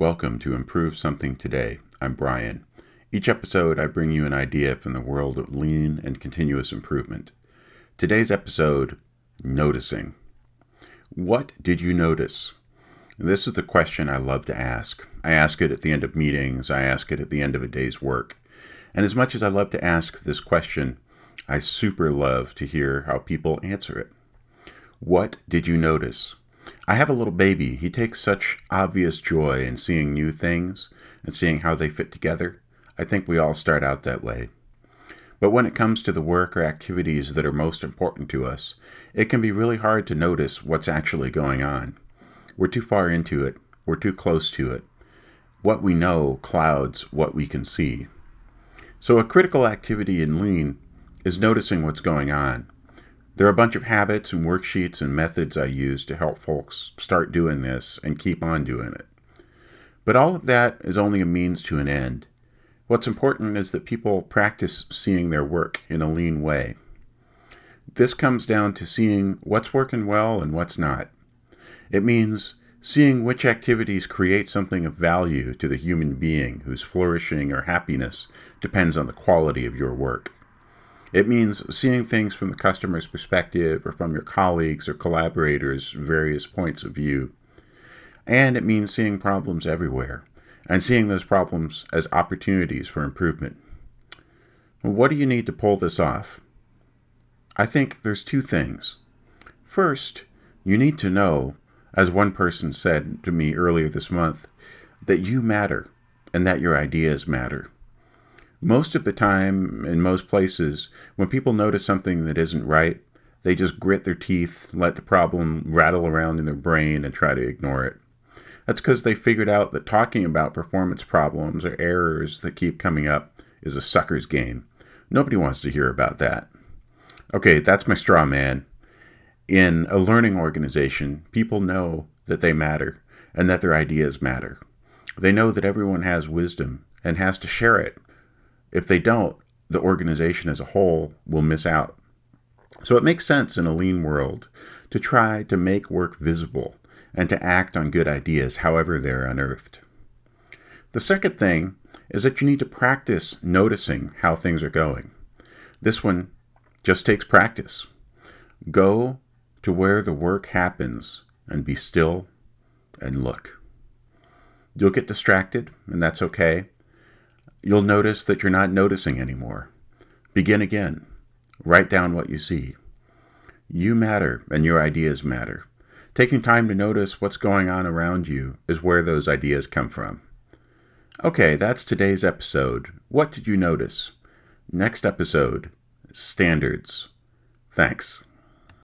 Welcome to Improve Something Today. I'm Brian. Each episode, I bring you an idea from the world of lean and continuous improvement. Today's episode Noticing. What did you notice? This is the question I love to ask. I ask it at the end of meetings, I ask it at the end of a day's work. And as much as I love to ask this question, I super love to hear how people answer it. What did you notice? I have a little baby. He takes such obvious joy in seeing new things and seeing how they fit together. I think we all start out that way. But when it comes to the work or activities that are most important to us, it can be really hard to notice what's actually going on. We're too far into it, we're too close to it. What we know clouds what we can see. So, a critical activity in Lean is noticing what's going on there are a bunch of habits and worksheets and methods I use to help folks start doing this and keep on doing it. But all of that is only a means to an end. What's important is that people practice seeing their work in a lean way. This comes down to seeing what's working well and what's not. It means seeing which activities create something of value to the human being whose flourishing or happiness depends on the quality of your work. It means seeing things from the customer's perspective or from your colleagues or collaborators' various points of view. And it means seeing problems everywhere and seeing those problems as opportunities for improvement. what do you need to pull this off? I think there's two things. First, you need to know, as one person said to me earlier this month, that you matter and that your ideas matter most of the time, in most places, when people notice something that isn't right, they just grit their teeth, let the problem rattle around in their brain, and try to ignore it. That's because they figured out that talking about performance problems or errors that keep coming up is a sucker's game. Nobody wants to hear about that. Okay, that's my straw man. In a learning organization, people know that they matter and that their ideas matter. They know that everyone has wisdom and has to share it if they don't, the organization as a whole will miss out. So it makes sense in a lean world to try to make work visible and to act on good ideas however they're unearthed. The second thing is that you need to practice noticing how things are going. This one just takes practice. Go to where the work happens and be still and look. You'll get distracted, and that's okay. You'll notice that you're not noticing anymore. Begin again. Write down what you see. You matter and your ideas matter. Taking time to notice what's going on around you is where those ideas come from. Okay, that's today's episode. What did you notice? Next episode Standards. Thanks.